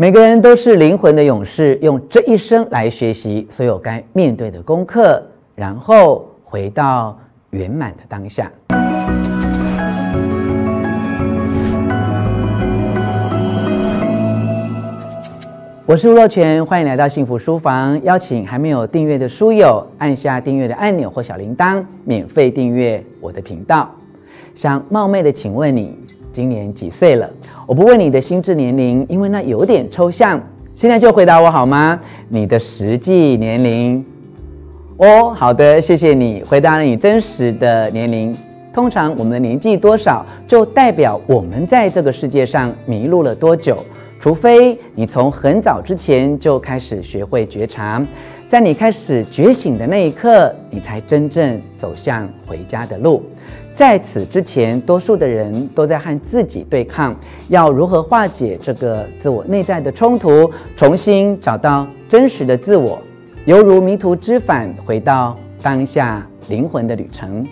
每个人都是灵魂的勇士，用这一生来学习所有该面对的功课，然后回到圆满的当下。我是吴若权，欢迎来到幸福书房。邀请还没有订阅的书友按下订阅的按钮或小铃铛，免费订阅我的频道。想冒昧的请问你今年几岁了？我不问你的心智年龄，因为那有点抽象。现在就回答我好吗？你的实际年龄？哦，好的，谢谢你回答了你真实的年龄。通常我们的年纪多少，就代表我们在这个世界上迷路了多久。除非你从很早之前就开始学会觉察，在你开始觉醒的那一刻，你才真正走向回家的路。在此之前，多数的人都在和自己对抗，要如何化解这个自我内在的冲突，重新找到真实的自我，犹如迷途知返，回到当下灵魂的旅程。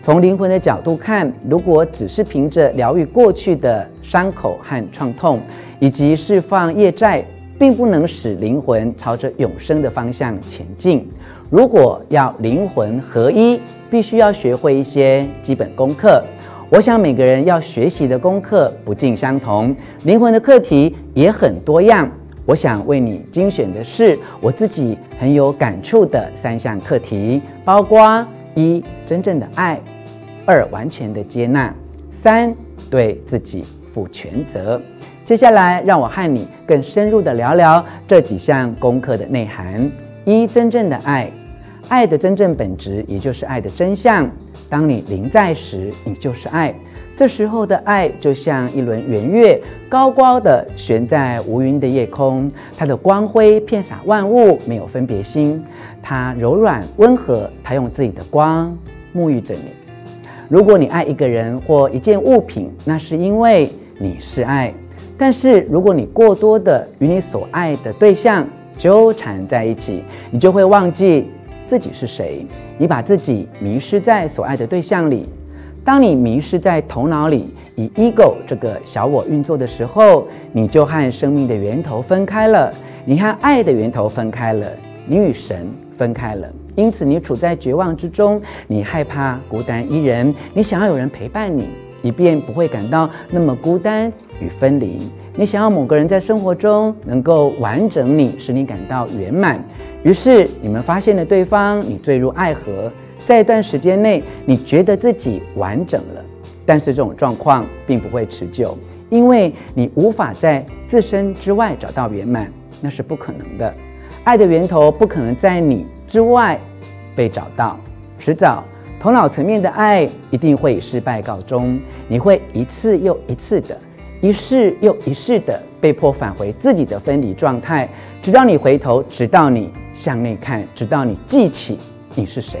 从灵魂的角度看，如果只是凭着疗愈过去的伤口和创痛，以及释放业债，并不能使灵魂朝着永生的方向前进。如果要灵魂合一，必须要学会一些基本功课。我想每个人要学习的功课不尽相同，灵魂的课题也很多样。我想为你精选的是我自己很有感触的三项课题，包括一、真正的爱。二、完全的接纳；三、对自己负全责。接下来，让我和你更深入的聊聊这几项功课的内涵。一、真正的爱，爱的真正本质，也就是爱的真相。当你临在时，你就是爱。这时候的爱就像一轮圆月，高高的悬在无云的夜空，它的光辉遍洒万物，没有分别心。它柔软温和，它用自己的光沐浴着你。如果你爱一个人或一件物品，那是因为你是爱；但是如果你过多的与你所爱的对象纠缠在一起，你就会忘记自己是谁。你把自己迷失在所爱的对象里。当你迷失在头脑里，以 ego 这个小我运作的时候，你就和生命的源头分开了，你和爱的源头分开了，你与神分开了。因此，你处在绝望之中，你害怕孤单一人，你想要有人陪伴你，以便不会感到那么孤单与分离。你想要某个人在生活中能够完整你，使你感到圆满。于是，你们发现了对方，你坠入爱河，在一段时间内，你觉得自己完整了。但是，这种状况并不会持久，因为你无法在自身之外找到圆满，那是不可能的。爱的源头不可能在你之外被找到，迟早头脑层面的爱一定会以失败告终。你会一次又一次的，一世又一世的被迫返回自己的分离状态，直到你回头，直到你向内看，直到你记起你是谁。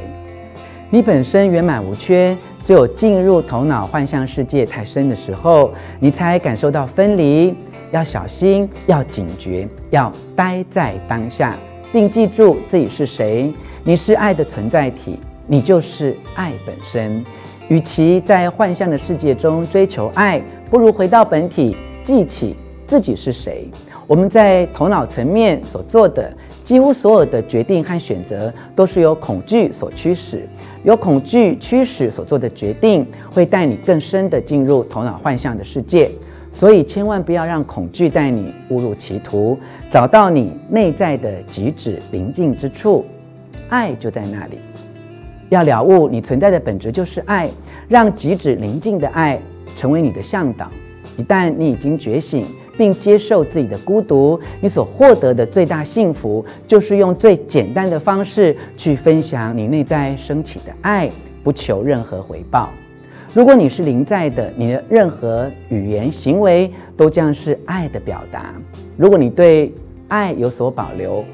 你本身圆满无缺，只有进入头脑幻象世界太深的时候，你才感受到分离。要小心，要警觉，要待在当下，并记住自己是谁。你是爱的存在体，你就是爱本身。与其在幻象的世界中追求爱，不如回到本体，记起自己是谁。我们在头脑层面所做的几乎所有的决定和选择，都是由恐惧所驱使。由恐惧驱使所做的决定，会带你更深地进入头脑幻象的世界。所以，千万不要让恐惧带你误入歧途。找到你内在的极致宁静之处，爱就在那里。要了悟你存在的本质就是爱，让极致宁静的爱成为你的向导。一旦你已经觉醒，并接受自己的孤独，你所获得的最大幸福，就是用最简单的方式去分享你内在升起的爱，不求任何回报。如果你是临在的，你的任何语言行为都将是爱的表达。如果你对爱有所保留，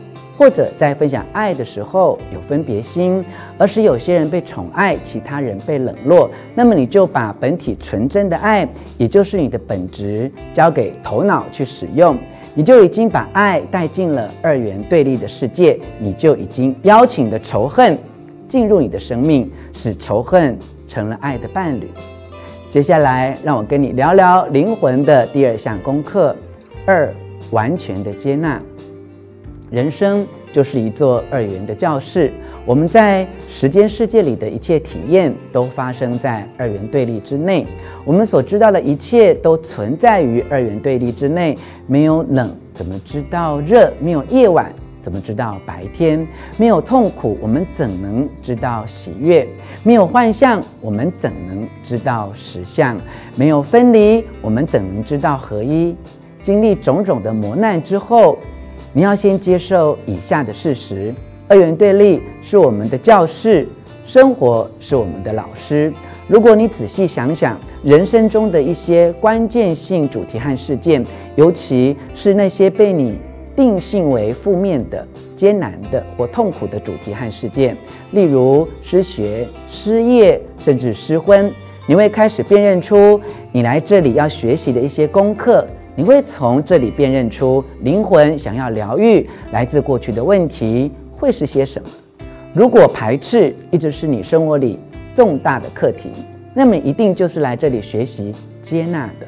或者在分享爱的时候有分别心，而使有些人被宠爱，其他人被冷落，那么你就把本体纯真的爱，也就是你的本质，交给头脑去使用，你就已经把爱带进了二元对立的世界，你就已经邀请的仇恨进入你的生命，使仇恨。成了爱的伴侣。接下来，让我跟你聊聊灵魂的第二项功课：二、完全的接纳。人生就是一座二元的教室，我们在时间世界里的一切体验都发生在二元对立之内。我们所知道的一切都存在于二元对立之内。没有冷，怎么知道热？没有夜晚，怎么知道白天？没有痛苦，我们怎能知道喜悦？没有幻象，我们怎能知道实相？没有分离，我们怎能知道合一？经历种种的磨难之后。你要先接受以下的事实：二元对立是我们的教室，生活是我们的老师。如果你仔细想想人生中的一些关键性主题和事件，尤其是那些被你定性为负面的、艰难的或痛苦的主题和事件，例如失学、失业，甚至失婚，你会开始辨认出你来这里要学习的一些功课。你会从这里辨认出灵魂想要疗愈来自过去的问题会是些什么。如果排斥一直是你生活里重大的课题，那么一定就是来这里学习接纳的，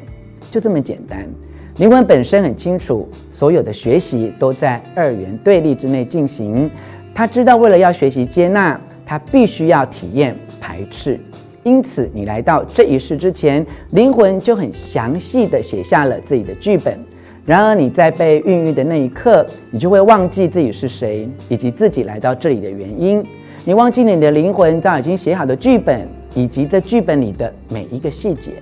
就这么简单。灵魂本身很清楚，所有的学习都在二元对立之内进行。他知道，为了要学习接纳，他必须要体验排斥。因此，你来到这一世之前，灵魂就很详细地写下了自己的剧本。然而，你在被孕育的那一刻，你就会忘记自己是谁，以及自己来到这里的原因。你忘记了你的灵魂早已经写好的剧本，以及这剧本里的每一个细节。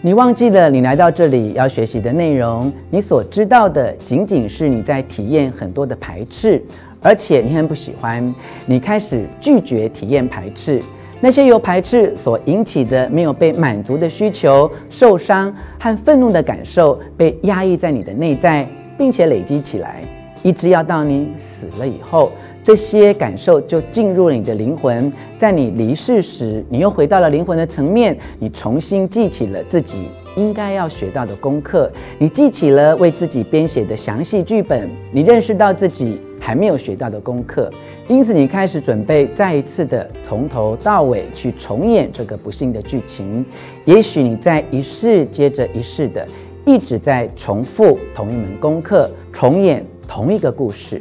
你忘记了你来到这里要学习的内容。你所知道的，仅仅是你在体验很多的排斥，而且你很不喜欢。你开始拒绝体验排斥。那些由排斥所引起的没有被满足的需求、受伤和愤怒的感受，被压抑在你的内在，并且累积起来，一直要到你死了以后，这些感受就进入了你的灵魂。在你离世时，你又回到了灵魂的层面，你重新记起了自己应该要学到的功课，你记起了为自己编写的详细剧本，你认识到自己还没有学到的功课，因此你开始准备再一次的从头到尾去重演这个不幸的剧情。也许你在一世接着一世的一直在重复同一门功课，重演同一个故事，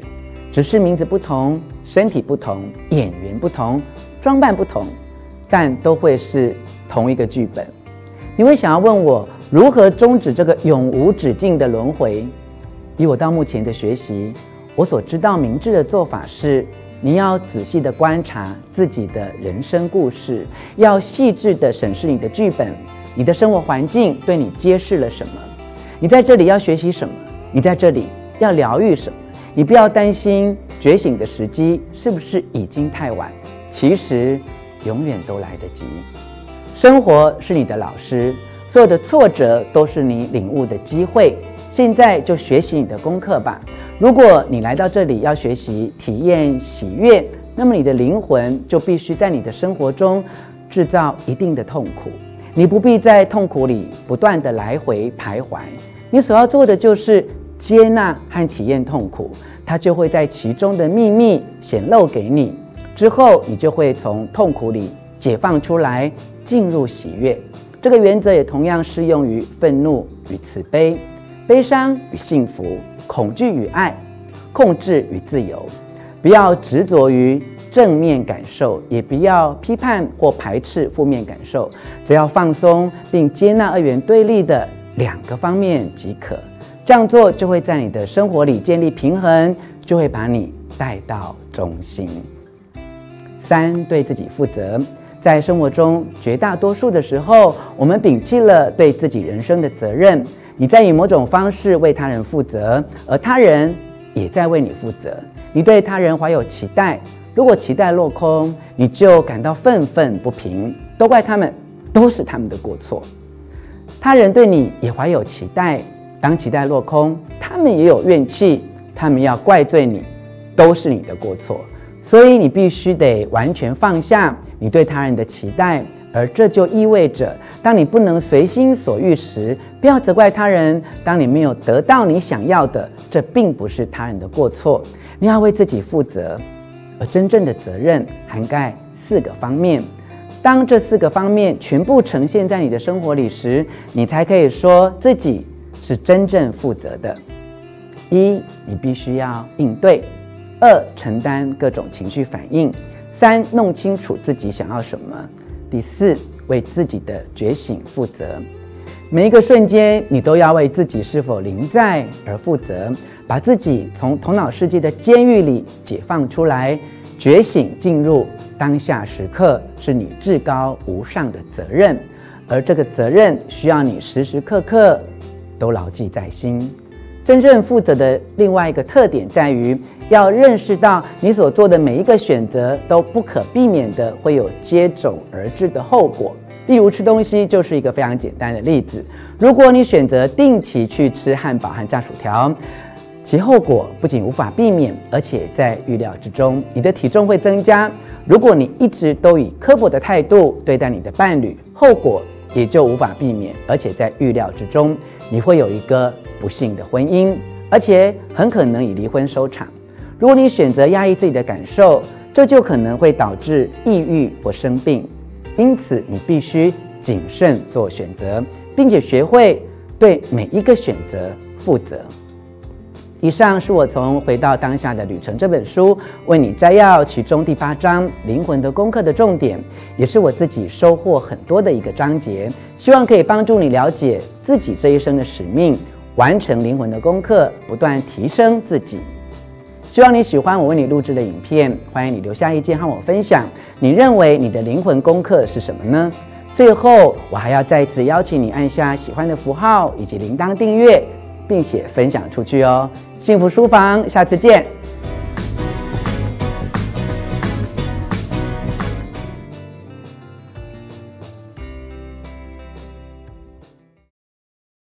只是名字不同、身体不同、演员不同、装扮不同，但都会是同一个剧本。你会想要问我如何终止这个永无止境的轮回？以我到目前的学习。我所知道明智的做法是，你要仔细地观察自己的人生故事，要细致地审视你的剧本，你的生活环境对你揭示了什么？你在这里要学习什么？你在这里要疗愈什么？你不要担心觉醒的时机是不是已经太晚，其实永远都来得及。生活是你的老师，所有的挫折都是你领悟的机会。现在就学习你的功课吧。如果你来到这里要学习体验喜悦，那么你的灵魂就必须在你的生活中制造一定的痛苦。你不必在痛苦里不断地来回徘徊，你所要做的就是接纳和体验痛苦，它就会在其中的秘密显露给你。之后，你就会从痛苦里解放出来，进入喜悦。这个原则也同样适用于愤怒与慈悲。悲伤与幸福，恐惧与爱，控制与自由，不要执着于正面感受，也不要批判或排斥负面感受，只要放松并接纳二元对立的两个方面即可。这样做就会在你的生活里建立平衡，就会把你带到中心。三，对自己负责。在生活中，绝大多数的时候，我们摒弃了对自己人生的责任。你在以某种方式为他人负责，而他人也在为你负责。你对他人怀有期待，如果期待落空，你就感到愤愤不平，都怪他们，都是他们的过错。他人对你也怀有期待，当期待落空，他们也有怨气，他们要怪罪你，都是你的过错。所以你必须得完全放下你对他人的期待。而这就意味着，当你不能随心所欲时，不要责怪他人；当你没有得到你想要的，这并不是他人的过错，你要为自己负责。而真正的责任涵盖四个方面，当这四个方面全部呈现在你的生活里时，你才可以说自己是真正负责的。一，你必须要应对；二，承担各种情绪反应；三，弄清楚自己想要什么；第四，为自己的觉醒负责。每一个瞬间，你都要为自己是否临在而负责，把自己从头脑世界的监狱里解放出来，觉醒进入当下时刻，是你至高无上的责任。而这个责任需要你时时刻刻都牢记在心。真正负责的另外一个特点在于，要认识到你所做的每一个选择都不可避免的会有接踵而至的后果。例如吃东西就是一个非常简单的例子。如果你选择定期去吃汉堡和炸薯条，其后果不仅无法避免，而且在预料之中。你的体重会增加。如果你一直都以刻薄的态度对待你的伴侣，后果也就无法避免，而且在预料之中。你会有一个不幸的婚姻，而且很可能以离婚收场。如果你选择压抑自己的感受，这就可能会导致抑郁或生病。因此，你必须谨慎做选择，并且学会对每一个选择负责。以上是我从《回到当下的旅程》这本书为你摘要其中第八章“灵魂的功课”的重点，也是我自己收获很多的一个章节。希望可以帮助你了解自己这一生的使命，完成灵魂的功课，不断提升自己。希望你喜欢我为你录制的影片，欢迎你留下意见和我分享。你认为你的灵魂功课是什么呢？最后，我还要再次邀请你按下喜欢的符号以及铃铛订阅，并且分享出去哦。幸福书房，下次见。